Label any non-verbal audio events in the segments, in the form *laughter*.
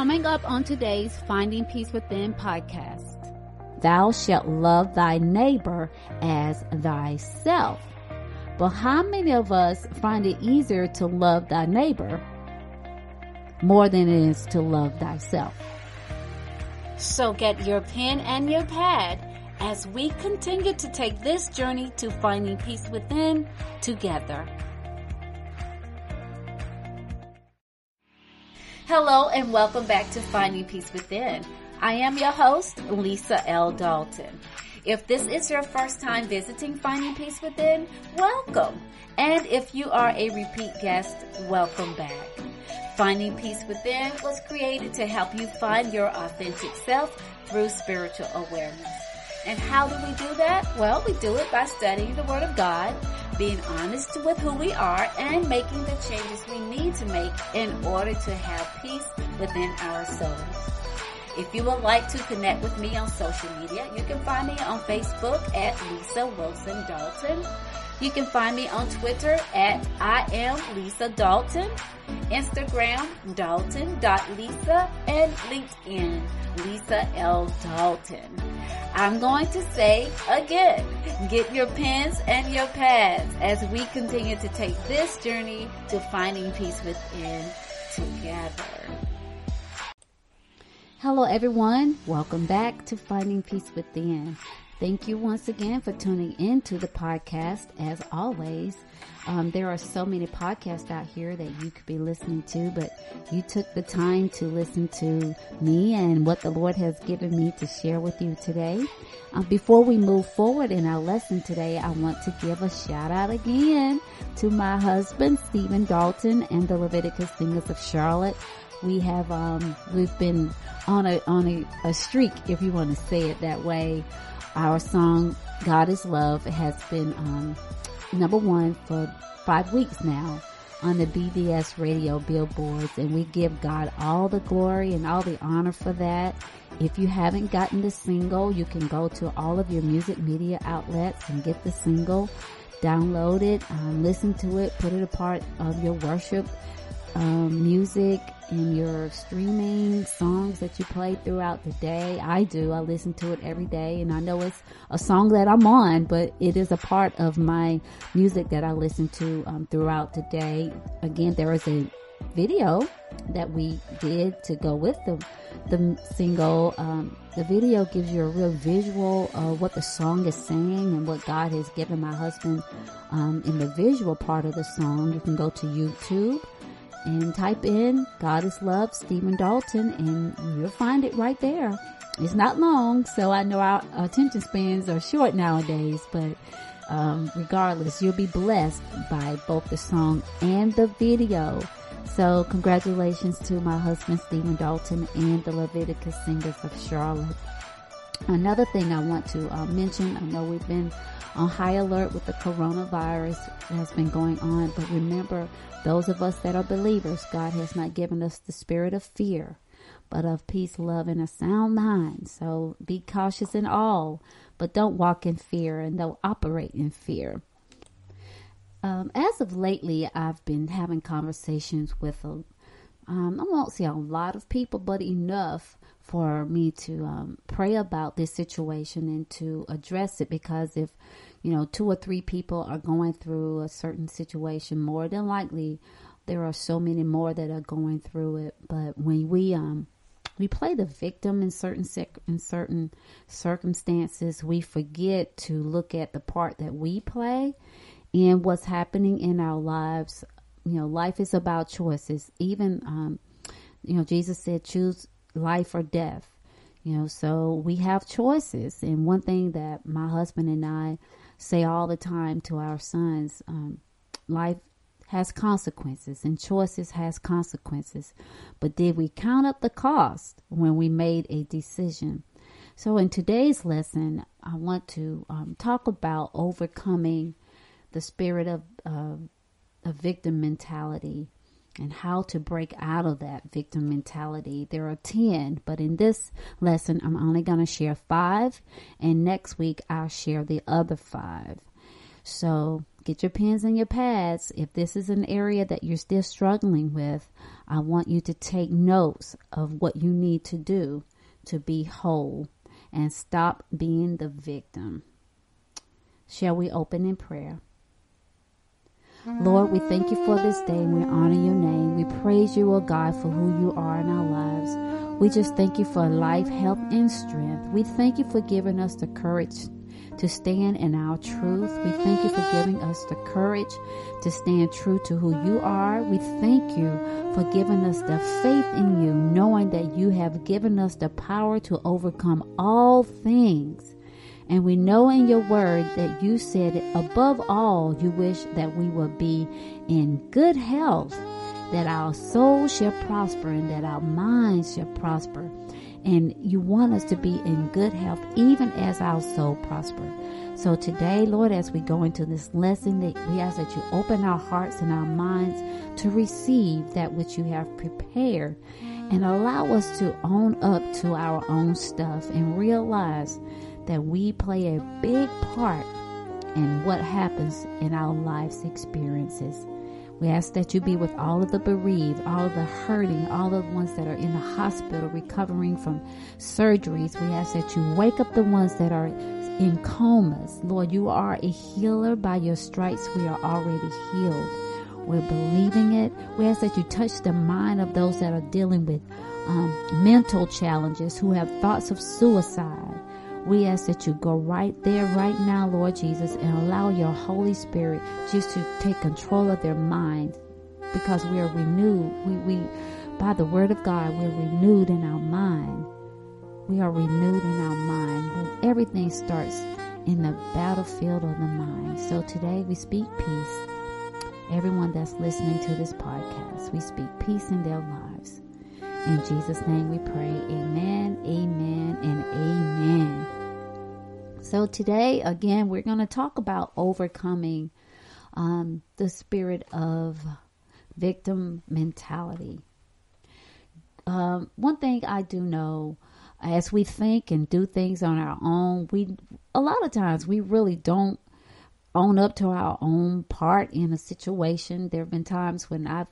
Coming up on today's Finding Peace Within podcast. Thou shalt love thy neighbor as thyself. But how many of us find it easier to love thy neighbor more than it is to love thyself? So get your pen and your pad as we continue to take this journey to finding peace within together. Hello and welcome back to Finding Peace Within. I am your host, Lisa L. Dalton. If this is your first time visiting Finding Peace Within, welcome. And if you are a repeat guest, welcome back. Finding Peace Within was created to help you find your authentic self through spiritual awareness. And how do we do that? Well, we do it by studying the Word of God, being honest with who we are, and making the changes we need to make in order to have peace within our souls. If you would like to connect with me on social media, you can find me on Facebook at Lisa Wilson Dalton. You can find me on Twitter at I am Lisa Dalton, Instagram Dalton.Lisa, and LinkedIn Lisa L. Dalton. I'm going to say again, get your pens and your pads as we continue to take this journey to finding peace within together. Hello, everyone. Welcome back to Finding Peace Within. Thank you once again for tuning in to the podcast. As always, um, there are so many podcasts out here that you could be listening to, but you took the time to listen to me and what the Lord has given me to share with you today. Uh, before we move forward in our lesson today, I want to give a shout out again to my husband, Stephen Dalton, and the Leviticus Singers of Charlotte we have um, we've been on a on a, a streak, if you want to say it that way. Our song "God Is Love" has been um, number one for five weeks now on the BBS radio billboards, and we give God all the glory and all the honor for that. If you haven't gotten the single, you can go to all of your music media outlets and get the single, download it, um, listen to it, put it a part of your worship um, music in your streaming songs that you play throughout the day. I do. I listen to it every day and I know it's a song that I'm on, but it is a part of my music that I listen to um, throughout the day. Again, there is a video that we did to go with the the single. Um, the video gives you a real visual of what the song is saying and what God has given my husband um, in the visual part of the song. You can go to YouTube and type in God is Love Stephen Dalton and you'll find it right there. It's not long, so I know our attention spans are short nowadays, but um, regardless, you'll be blessed by both the song and the video. So congratulations to my husband Stephen Dalton and the Leviticus Singers of Charlotte. Another thing I want to uh, mention, I know we've been on high alert with the coronavirus that has been going on, but remember, those of us that are believers, God has not given us the spirit of fear, but of peace, love, and a sound mind. So be cautious in all, but don't walk in fear and don't operate in fear. Um, as of lately, I've been having conversations with a, um, I won't say a lot of people, but enough for me to um, pray about this situation and to address it because if you know two or three people are going through a certain situation more than likely there are so many more that are going through it. But when we um we play the victim in certain sec- in certain circumstances we forget to look at the part that we play and what's happening in our lives. You know life is about choices. Even um you know jesus said choose life or death. You know, so we have choices. And one thing that my husband and I say all the time to our sons, um, life has consequences and choices has consequences. But did we count up the cost when we made a decision? So in today's lesson, I want to um, talk about overcoming the spirit of uh, a victim mentality and how to break out of that victim mentality. There are 10, but in this lesson, I'm only going to share five, and next week I'll share the other five. So get your pens and your pads. If this is an area that you're still struggling with, I want you to take notes of what you need to do to be whole and stop being the victim. Shall we open in prayer? Lord, we thank you for this day and we honor your name. We praise you, O oh God, for who you are in our lives. We just thank you for life, health, and strength. We thank you for giving us the courage to stand in our truth. We thank you for giving us the courage to stand true to who you are. We thank you for giving us the faith in you, knowing that you have given us the power to overcome all things. And we know in your word that you said, above all, you wish that we will be in good health, that our soul shall prosper, and that our minds shall prosper. And you want us to be in good health, even as our soul prosper. So today, Lord, as we go into this lesson, that we ask that you open our hearts and our minds to receive that which you have prepared and allow us to own up to our own stuff and realize that we play a big part in what happens in our life's experiences. We ask that you be with all of the bereaved, all of the hurting, all of the ones that are in the hospital recovering from surgeries. We ask that you wake up the ones that are in comas. Lord, you are a healer. By your stripes, we are already healed. We're believing it. We ask that you touch the mind of those that are dealing with um, mental challenges, who have thoughts of suicide we ask that you go right there, right now, Lord Jesus, and allow your Holy Spirit just to take control of their mind because we are renewed. We, we, by the word of God, we're renewed in our mind. We are renewed in our mind. Everything starts in the battlefield of the mind. So today we speak peace. Everyone that's listening to this podcast, we speak peace in their lives. In Jesus' name we pray. Amen, amen, and amen. So today, again, we're going to talk about overcoming um, the spirit of victim mentality. Um, one thing I do know, as we think and do things on our own, we a lot of times we really don't own up to our own part in a situation. There have been times when I've,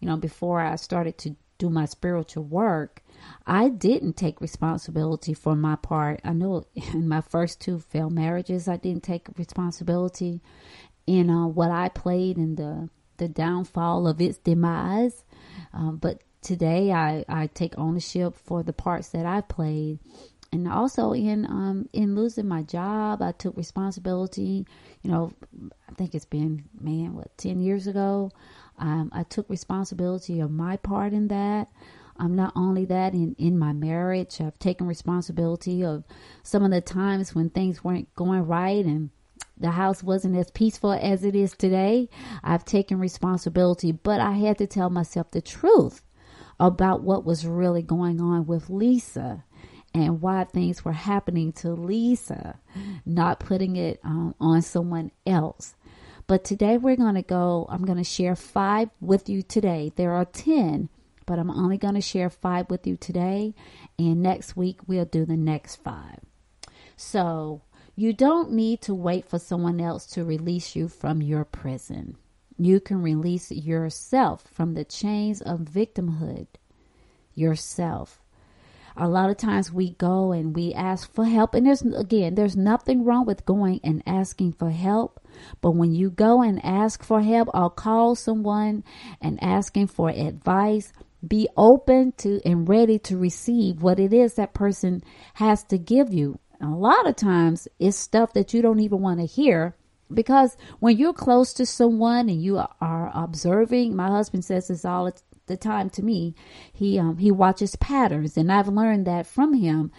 you know, before I started to do my spiritual work, I didn't take responsibility for my part. I know in my first two failed marriages, I didn't take responsibility in uh, what I played in the the downfall of its demise. Um, but today, I I take ownership for the parts that I played. And also in um in losing my job, I took responsibility. You know, I think it's been man what ten years ago. Um, I took responsibility of my part in that. I'm um, not only that, in, in my marriage, I've taken responsibility of some of the times when things weren't going right and the house wasn't as peaceful as it is today. I've taken responsibility, but I had to tell myself the truth about what was really going on with Lisa and why things were happening to Lisa, not putting it um, on someone else. But today we're going to go, I'm going to share five with you today. There are 10, but I'm only going to share five with you today. And next week we'll do the next five. So you don't need to wait for someone else to release you from your prison. You can release yourself from the chains of victimhood yourself a lot of times we go and we ask for help. And there's again there's nothing wrong with going and asking for help. But when you go and ask for help or call someone and asking for advice be open to and ready to receive what it is that person has to give you. A lot of times it's stuff that you don't even want to hear because when you're close to someone and you are observing my husband says this all the time to me. He um, he watches patterns, and I've learned that from him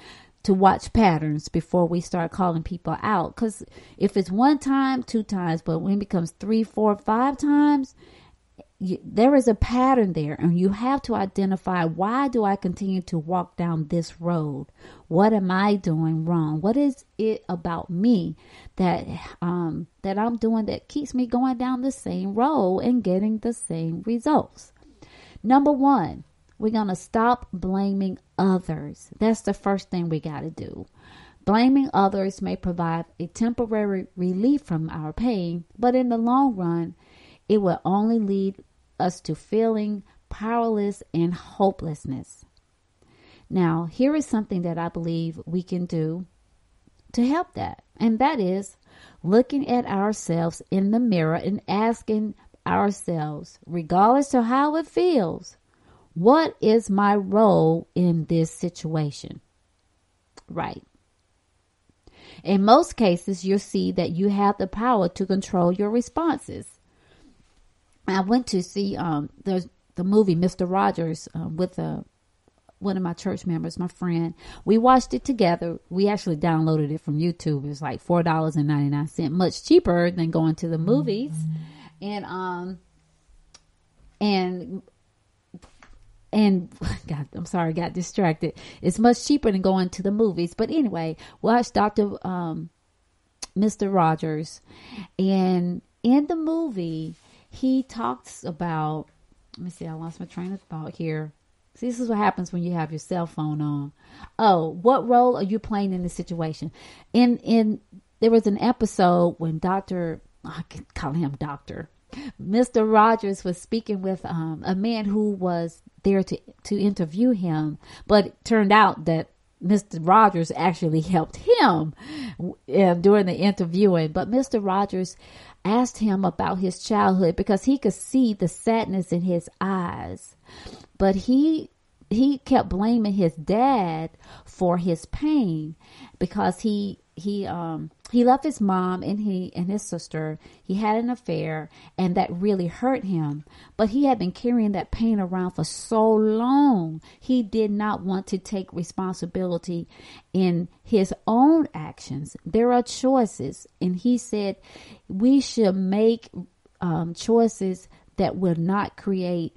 to watch patterns before we start calling people out. Because if it's one time, two times, but when it becomes three, four, five times, you, there is a pattern there, and you have to identify why do I continue to walk down this road? What am I doing wrong? What is it about me that um, that I'm doing that keeps me going down the same road and getting the same results? Number one, we're going to stop blaming others. That's the first thing we got to do. Blaming others may provide a temporary relief from our pain, but in the long run, it will only lead us to feeling powerless and hopelessness. Now, here is something that I believe we can do to help that, and that is looking at ourselves in the mirror and asking ourselves, regardless of how it feels, what is my role in this situation? Right. In most cases, you'll see that you have the power to control your responses. I went to see um, the the movie Mister Rogers uh, with a one of my church members, my friend. We watched it together. We actually downloaded it from YouTube. It was like four dollars and ninety nine cent, much cheaper than going to the movies. And um, and and *laughs* God, I'm sorry, got distracted. It's much cheaper than going to the movies. But anyway, watch Doctor um, Mister Rogers, and in the movie, he talks about. Let me see. I lost my train of thought here. See, this is what happens when you have your cell phone on. Oh, what role are you playing in the situation? In in there was an episode when Doctor I can call him Doctor Mr. Rogers was speaking with um, a man who was there to to interview him, but it turned out that Mr. Rogers actually helped him uh, during the interviewing. But Mr. Rogers asked him about his childhood because he could see the sadness in his eyes, but he he kept blaming his dad for his pain because he he um he left his mom and he and his sister. He had an affair and that really hurt him but he had been carrying that pain around for so long. He did not want to take responsibility in his own actions. There are choices and he said we should make um, choices that will not create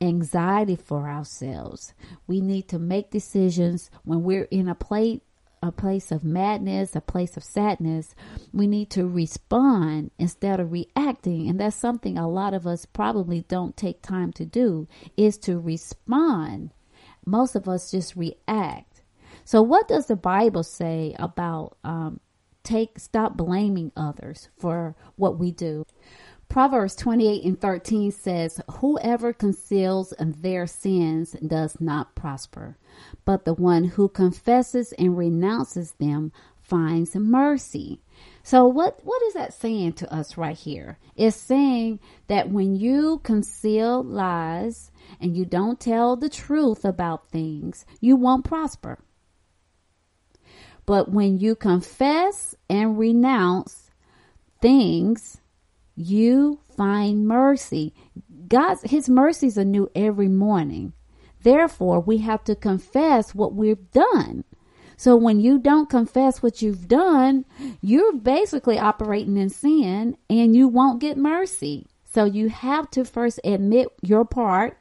anxiety for ourselves. We need to make decisions when we're in a place a place of madness, a place of sadness, we need to respond instead of reacting. And that's something a lot of us probably don't take time to do is to respond. Most of us just react. So what does the Bible say about um, take stop blaming others for what we do? Proverbs 28 and 13 says, Whoever conceals their sins does not prosper, but the one who confesses and renounces them finds mercy. So what what is that saying to us right here? It's saying that when you conceal lies and you don't tell the truth about things, you won't prosper. But when you confess and renounce things, you find mercy. God's his mercies are new every morning. Therefore, we have to confess what we've done. So when you don't confess what you've done, you're basically operating in sin and you won't get mercy. So you have to first admit your part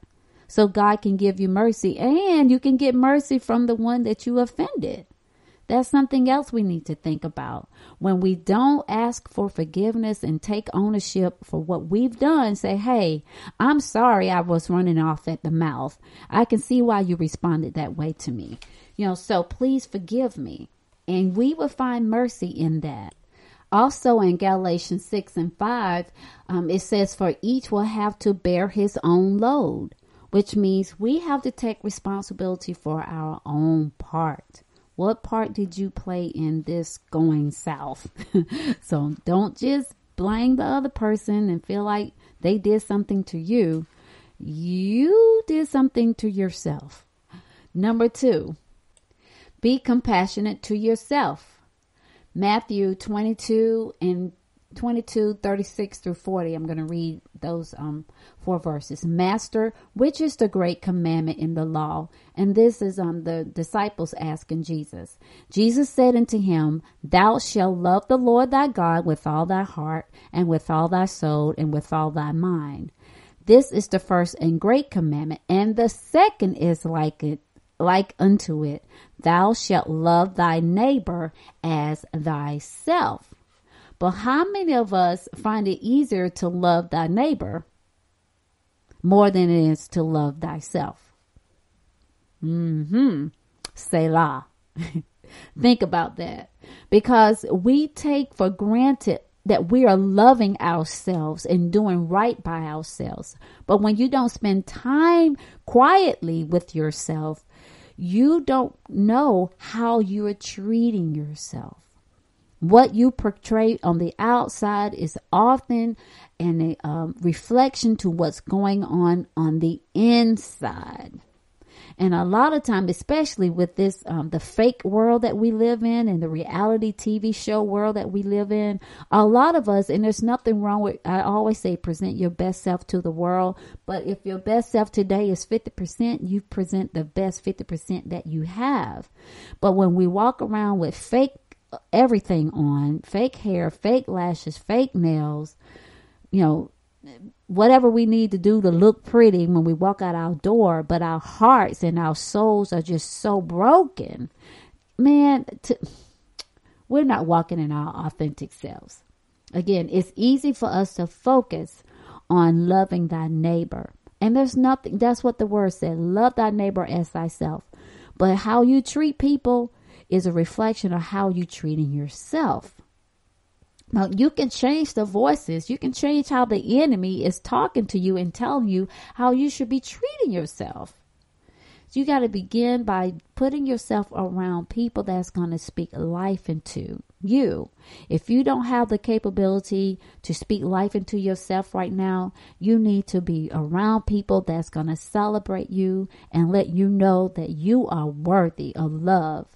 so God can give you mercy and you can get mercy from the one that you offended. That's something else we need to think about. When we don't ask for forgiveness and take ownership for what we've done, say, Hey, I'm sorry I was running off at the mouth. I can see why you responded that way to me. You know, so please forgive me. And we will find mercy in that. Also in Galatians 6 and 5, um, it says, For each will have to bear his own load, which means we have to take responsibility for our own part. What part did you play in this going south? *laughs* so don't just blame the other person and feel like they did something to you. You did something to yourself. Number two, be compassionate to yourself. Matthew 22 and 22, 36 through 40. I'm going to read those um, four verses. Master, which is the great commandment in the law? And this is um, the disciples asking Jesus. Jesus said unto him, Thou shalt love the Lord thy God with all thy heart, and with all thy soul, and with all thy mind. This is the first and great commandment, and the second is like it, like unto it. Thou shalt love thy neighbor as thyself. But how many of us find it easier to love thy neighbor more than it is to love thyself? Mm-hmm. Selah. *laughs* Think about that because we take for granted that we are loving ourselves and doing right by ourselves. But when you don't spend time quietly with yourself, you don't know how you are treating yourself. What you portray on the outside is often an um, reflection to what's going on on the inside. And a lot of time, especially with this, um, the fake world that we live in and the reality TV show world that we live in, a lot of us, and there's nothing wrong with, I always say present your best self to the world. But if your best self today is 50%, you present the best 50% that you have. But when we walk around with fake everything on, fake hair, fake lashes, fake nails, you know, whatever we need to do to look pretty when we walk out our door, but our hearts and our souls are just so broken. Man, to, we're not walking in our authentic selves. Again, it's easy for us to focus on loving thy neighbor. And there's nothing, that's what the word said love thy neighbor as thyself. But how you treat people is a reflection of how you're treating yourself. Now, you can change the voices. You can change how the enemy is talking to you and telling you how you should be treating yourself. So you got to begin by putting yourself around people that's going to speak life into you. If you don't have the capability to speak life into yourself right now, you need to be around people that's going to celebrate you and let you know that you are worthy of love.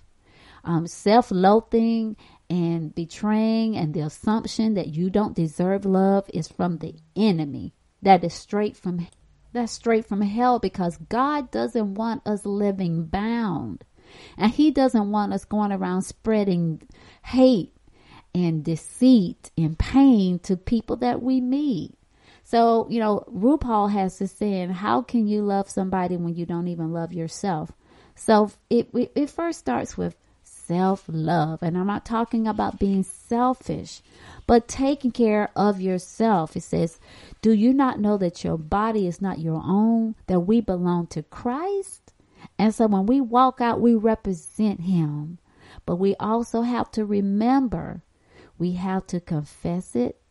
Um, Self loathing and betraying and the assumption that you don't deserve love is from the enemy. That is straight from that's straight from hell because God doesn't want us living bound. And he doesn't want us going around spreading hate and deceit and pain to people that we meet. So, you know, RuPaul has this saying, how can you love somebody when you don't even love yourself? So it, it first starts with self love. And I'm not talking about being selfish, but taking care of yourself. It says, Do you not know that your body is not your own, that we belong to Christ? And so when we walk out, we represent Him. But we also have to remember we have to confess it,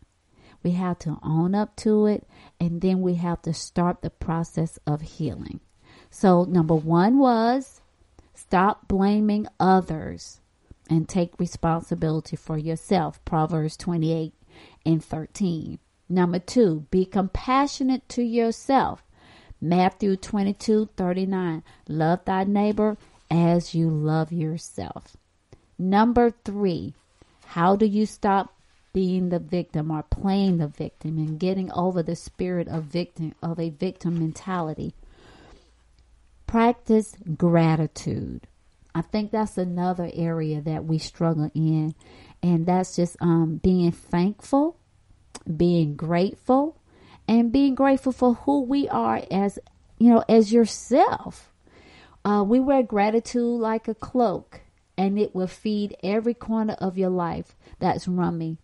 we have to own up to it, and then we have to start the process of healing. So, number one was Stop blaming others and take responsibility for yourself. Proverbs 28 and 13. Number two, be compassionate to yourself. Matthew 22 39. Love thy neighbor as you love yourself. Number three, how do you stop being the victim or playing the victim and getting over the spirit of victim of a victim mentality? Practice gratitude. I think that's another area that we struggle in. And that's just um, being thankful, being grateful, and being grateful for who we are as, you know, as yourself. Uh, we wear gratitude like a cloak, and it will feed every corner of your life. That's Rumi.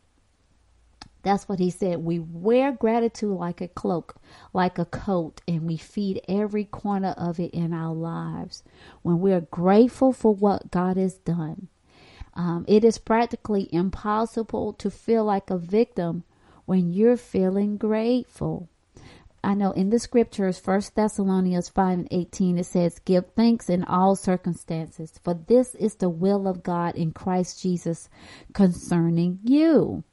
That's what he said. We wear gratitude like a cloak, like a coat, and we feed every corner of it in our lives. When we're grateful for what God has done, um, it is practically impossible to feel like a victim when you're feeling grateful. I know in the scriptures, First Thessalonians 5 and 18, it says, Give thanks in all circumstances, for this is the will of God in Christ Jesus concerning you.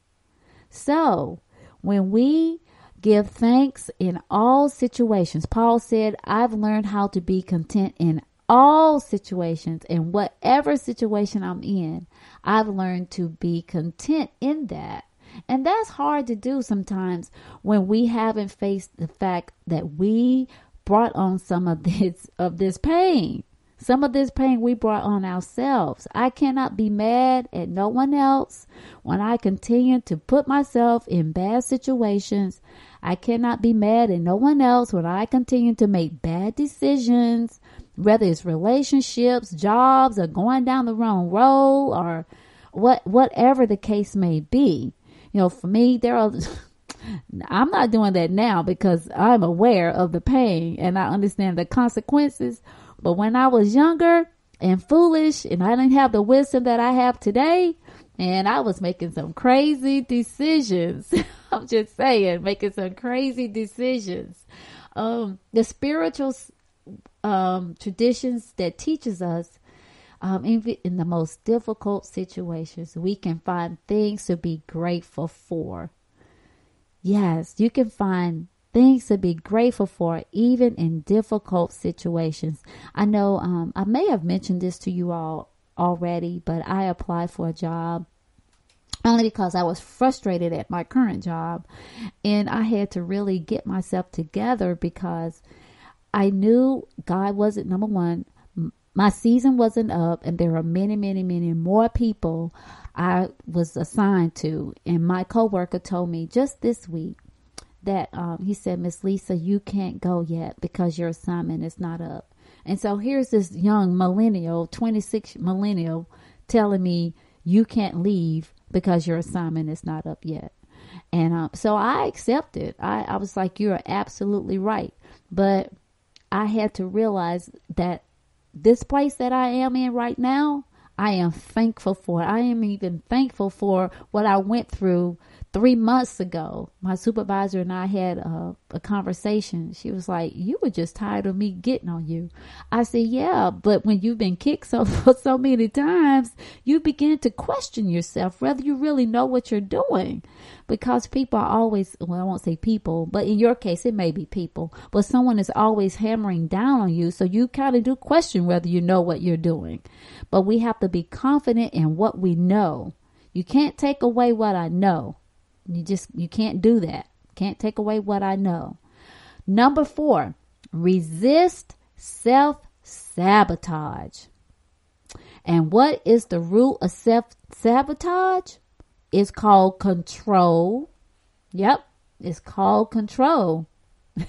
So, when we give thanks in all situations, Paul said, I've learned how to be content in all situations, in whatever situation I'm in, I've learned to be content in that. And that's hard to do sometimes when we haven't faced the fact that we brought on some of *laughs* this of this pain. Some of this pain we brought on ourselves. I cannot be mad at no one else when I continue to put myself in bad situations. I cannot be mad at no one else when I continue to make bad decisions, whether it's relationships, jobs, or going down the wrong road, or what whatever the case may be. You know, for me, there are. *laughs* I'm not doing that now because I'm aware of the pain and I understand the consequences. But when I was younger, and foolish and I didn't have the wisdom that I have today, and I was making some crazy decisions. *laughs* I'm just saying, making some crazy decisions. Um, the spiritual um, traditions that teaches us um, in, in the most difficult situations, we can find things to be grateful for. Yes, you can find things to be grateful for even in difficult situations. I know um, I may have mentioned this to you all already, but I applied for a job only because I was frustrated at my current job and I had to really get myself together because I knew God wasn't number one. My season wasn't up, and there are many, many, many more people I was assigned to. And my coworker told me just this week that um, he said, Miss Lisa, you can't go yet because your assignment is not up. And so here's this young millennial, 26 millennial, telling me you can't leave because your assignment is not up yet. And um, so I accepted. I, I was like, you're absolutely right. But I had to realize that this place that I am in right now, I am thankful for. I am even thankful for what I went through three months ago, my supervisor and I had a, a, conversation. She was like, "You were just tired of me getting on you." I said, "Yeah, but when you've been kicked *laughs* so so many times, you begin to question yourself whether you really know what you're doing, because people are always well, I won't say people, but in your case, it may be people, but someone is always hammering down on you, so you kind of do question whether you know what you're doing. But we have to be confident in what we know." You can't take away what I know you just you can't do that. Can't take away what I know. Number 4, resist self sabotage. And what is the root of self sabotage? It's called control. Yep, it's called control.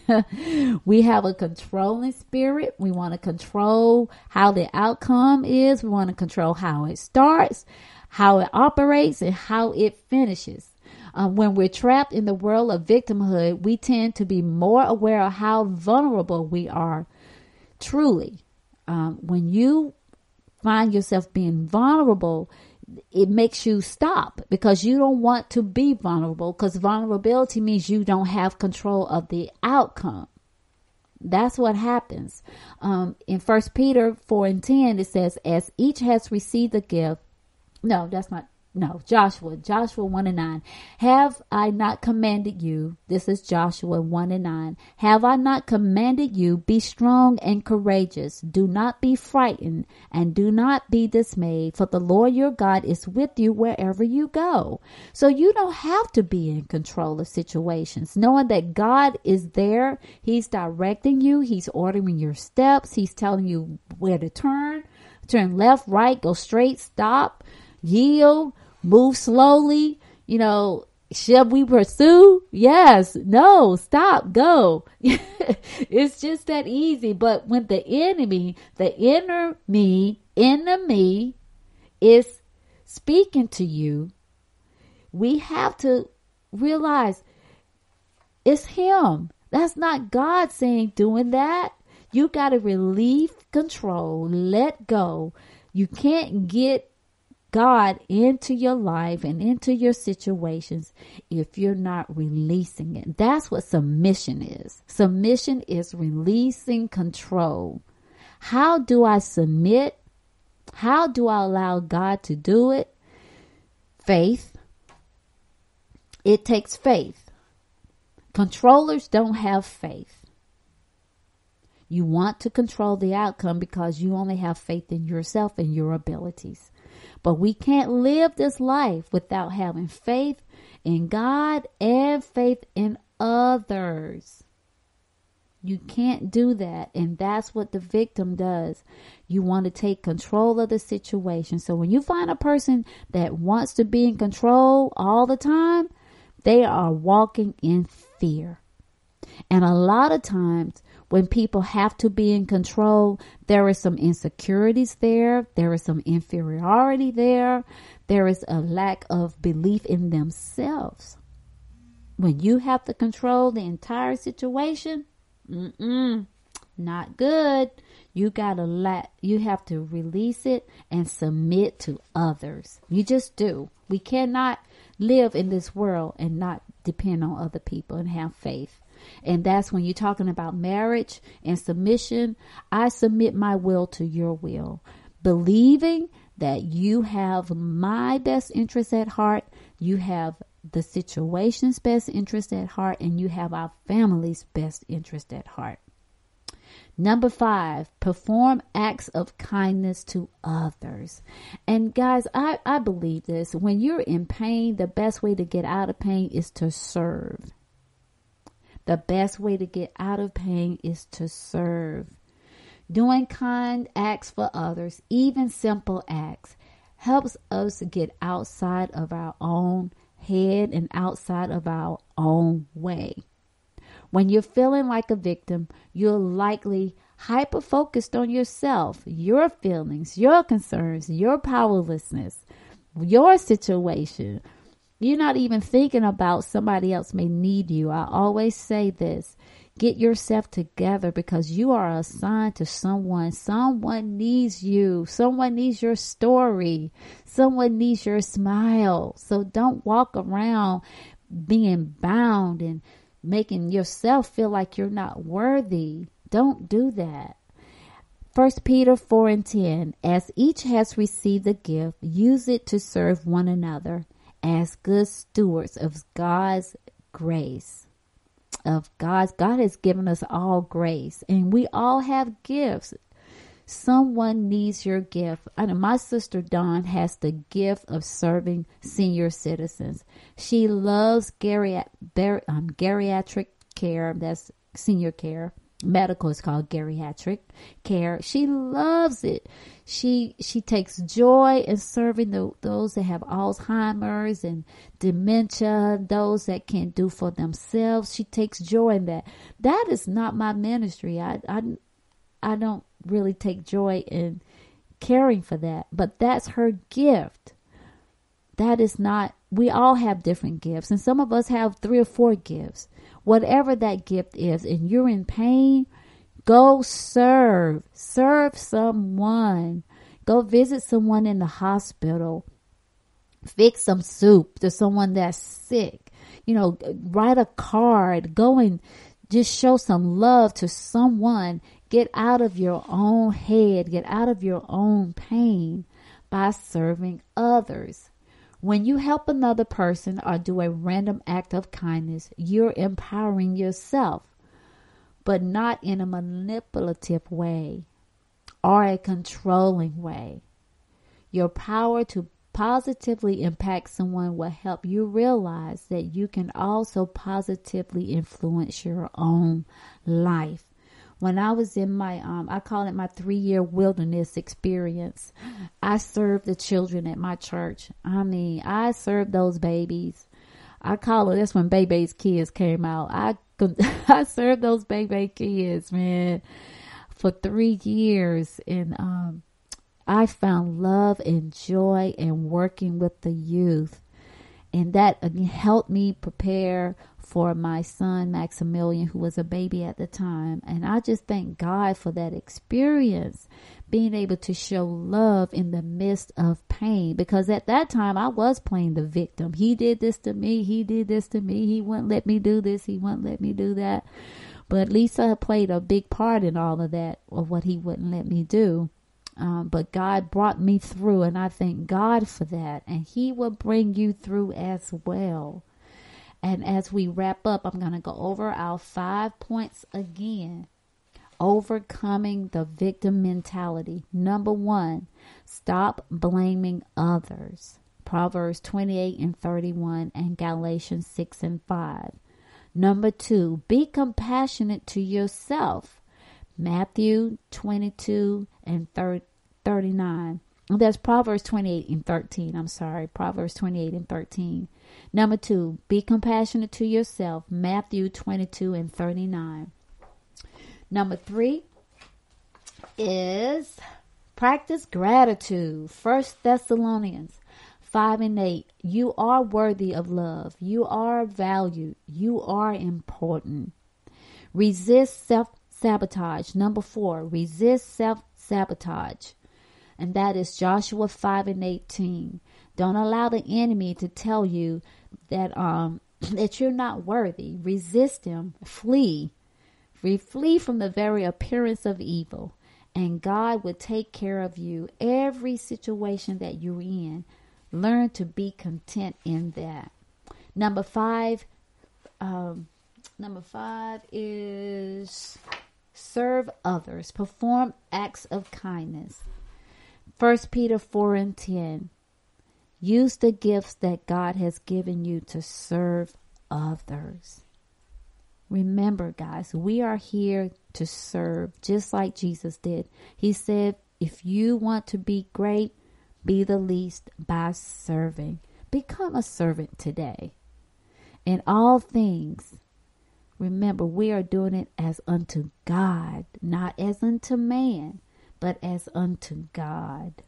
*laughs* we have a controlling spirit. We want to control how the outcome is. We want to control how it starts, how it operates, and how it finishes. Um, when we're trapped in the world of victimhood, we tend to be more aware of how vulnerable we are. Truly, um, when you find yourself being vulnerable, it makes you stop because you don't want to be vulnerable because vulnerability means you don't have control of the outcome. That's what happens. Um, in First Peter 4 and 10, it says, As each has received a gift, no, that's not no, Joshua, Joshua 1 and 9. Have I not commanded you? This is Joshua 1 and 9. Have I not commanded you? Be strong and courageous. Do not be frightened and do not be dismayed, for the Lord your God is with you wherever you go. So you don't have to be in control of situations. Knowing that God is there, He's directing you, He's ordering your steps, He's telling you where to turn, turn left, right, go straight, stop, yield move slowly, you know, should we pursue? Yes. No. Stop. Go. *laughs* it's just that easy. But when the enemy, the inner me, enemy is speaking to you, we have to realize it's him. That's not God saying doing that. You got to relieve control, let go. You can't get God into your life and into your situations if you're not releasing it. That's what submission is. Submission is releasing control. How do I submit? How do I allow God to do it? Faith. It takes faith. Controllers don't have faith. You want to control the outcome because you only have faith in yourself and your abilities. But we can't live this life without having faith in God and faith in others. You can't do that. And that's what the victim does. You want to take control of the situation. So when you find a person that wants to be in control all the time, they are walking in fear. And a lot of times when people have to be in control, there is some insecurities there. There is some inferiority there. There is a lack of belief in themselves. When you have to control the entire situation, mm-mm, Not good. You gotta let, you have to release it and submit to others. You just do. We cannot live in this world and not depend on other people and have faith. And that's when you're talking about marriage and submission. I submit my will to your will, believing that you have my best interest at heart. You have the situation's best interest at heart and you have our family's best interest at heart. Number five, perform acts of kindness to others. And guys, I, I believe this. When you're in pain, the best way to get out of pain is to serve. The best way to get out of pain is to serve. Doing kind acts for others, even simple acts, helps us get outside of our own head and outside of our own way. When you're feeling like a victim, you're likely hyper focused on yourself, your feelings, your concerns, your powerlessness, your situation. You're not even thinking about somebody else may need you. I always say this get yourself together because you are assigned to someone. Someone needs you. Someone needs your story. Someone needs your smile. So don't walk around being bound and making yourself feel like you're not worthy. Don't do that. First Peter 4 and 10, as each has received a gift, use it to serve one another as good stewards of God's grace. Of God's, God has given us all grace and we all have gifts. Someone needs your gift. I know my sister Dawn has the gift of serving senior citizens. She loves um, geriatric care. That's senior care. Medical is called geriatric care. She loves it. She she takes joy in serving the, those that have Alzheimer's and dementia, those that can't do for themselves. She takes joy in that. That is not my ministry. I I I don't really take joy in caring for that, but that's her gift. That is not, we all have different gifts, and some of us have three or four gifts. Whatever that gift is, and you're in pain, go serve. Serve someone. Go visit someone in the hospital. Fix some soup to someone that's sick. You know, write a card. Go and just show some love to someone Get out of your own head, get out of your own pain by serving others. When you help another person or do a random act of kindness, you're empowering yourself, but not in a manipulative way or a controlling way. Your power to positively impact someone will help you realize that you can also positively influence your own life when I was in my, um, I call it my three year wilderness experience, I served the children at my church. I mean, I served those babies. I call it, that's when Baby's kids came out. I, *laughs* I served those baby kids, man, for three years. And, um, I found love and joy in working with the youth. And that helped me prepare for my son Maximilian, who was a baby at the time. And I just thank God for that experience, being able to show love in the midst of pain. Because at that time, I was playing the victim. He did this to me. He did this to me. He wouldn't let me do this. He wouldn't let me do that. But Lisa played a big part in all of that, of what he wouldn't let me do. Um, but God brought me through, and I thank God for that. And He will bring you through as well. And as we wrap up, I'm going to go over our five points again. Overcoming the victim mentality. Number one, stop blaming others. Proverbs 28 and 31 and Galatians 6 and 5. Number two, be compassionate to yourself. Matthew 22 and 39. That's Proverbs 28 and 13. I'm sorry. Proverbs 28 and 13. Number two, be compassionate to yourself. Matthew 22 and 39. Number three is practice gratitude. First Thessalonians 5 and 8. You are worthy of love. You are valued. You are important. Resist self sabotage. Number four, resist self sabotage. And that is Joshua 5 and 18. Don't allow the enemy to tell you that um *clears throat* that you're not worthy. Resist him. Flee. Flee from the very appearance of evil. And God will take care of you every situation that you're in. Learn to be content in that. Number five, um, number five is serve others, perform acts of kindness. First Peter four and ten. Use the gifts that God has given you to serve others. Remember, guys, we are here to serve just like Jesus did. He said, if you want to be great, be the least by serving. Become a servant today. In all things, remember, we are doing it as unto God, not as unto man, but as unto God.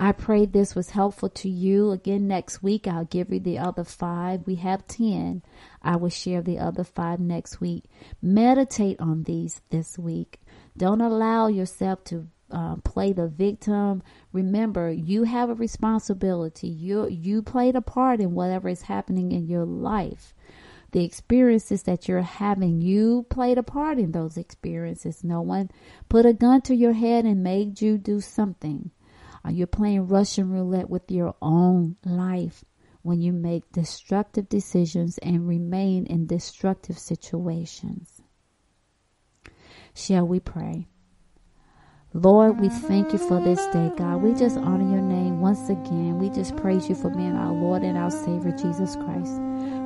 I pray this was helpful to you. Again, next week I'll give you the other five. We have 10. I will share the other five next week. Meditate on these this week. Don't allow yourself to uh, play the victim. Remember, you have a responsibility. You you played a part in whatever is happening in your life. The experiences that you're having, you played a part in those experiences. No one put a gun to your head and made you do something. Are you playing Russian roulette with your own life when you make destructive decisions and remain in destructive situations? Shall we pray? Lord, we thank you for this day, God. We just honor your name once again. We just praise you for being our Lord and our Savior, Jesus Christ.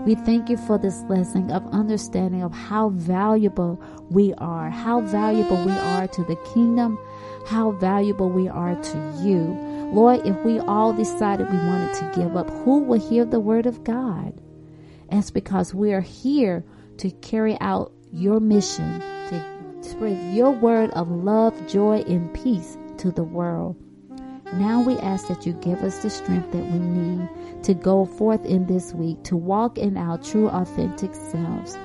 We thank you for this lesson of understanding of how valuable we are, how valuable we are to the kingdom, how valuable we are to you. Lord, if we all decided we wanted to give up, who will hear the word of God? It's because we are here to carry out your mission, spread your word of love, joy, and peace to the world. Now we ask that you give us the strength that we need to go forth in this week, to walk in our true, authentic selves,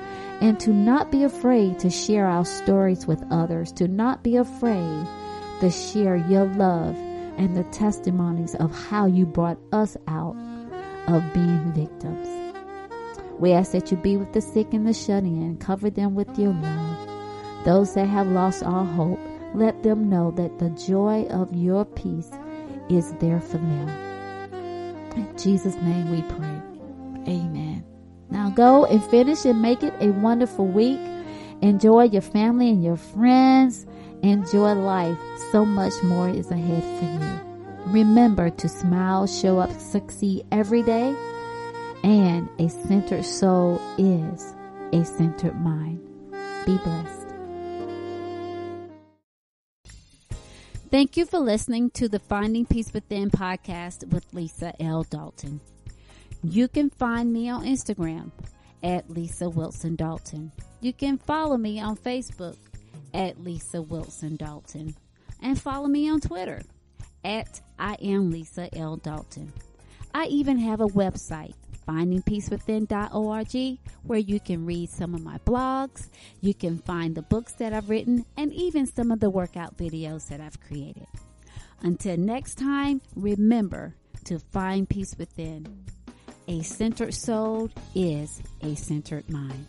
and to not be afraid to share our stories with others, to not be afraid to share your love and the testimonies of how you brought us out of being victims. We ask that you be with the sick and the shut in, cover them with your love. Those that have lost all hope, let them know that the joy of your peace is there for them. In Jesus' name we pray. Amen. Now go and finish and make it a wonderful week. Enjoy your family and your friends. Enjoy life. So much more is ahead for you. Remember to smile, show up, succeed every day. And a centered soul is a centered mind. Be blessed. Thank you for listening to the Finding Peace Within podcast with Lisa L. Dalton. You can find me on Instagram at Lisa Wilson Dalton. You can follow me on Facebook at Lisa Wilson Dalton. And follow me on Twitter at I am Lisa L. Dalton. I even have a website, findingpeacewithin.org, where you can read some of my blogs, you can find the books that I've written, and even some of the workout videos that I've created. Until next time, remember to find peace within. A centered soul is a centered mind.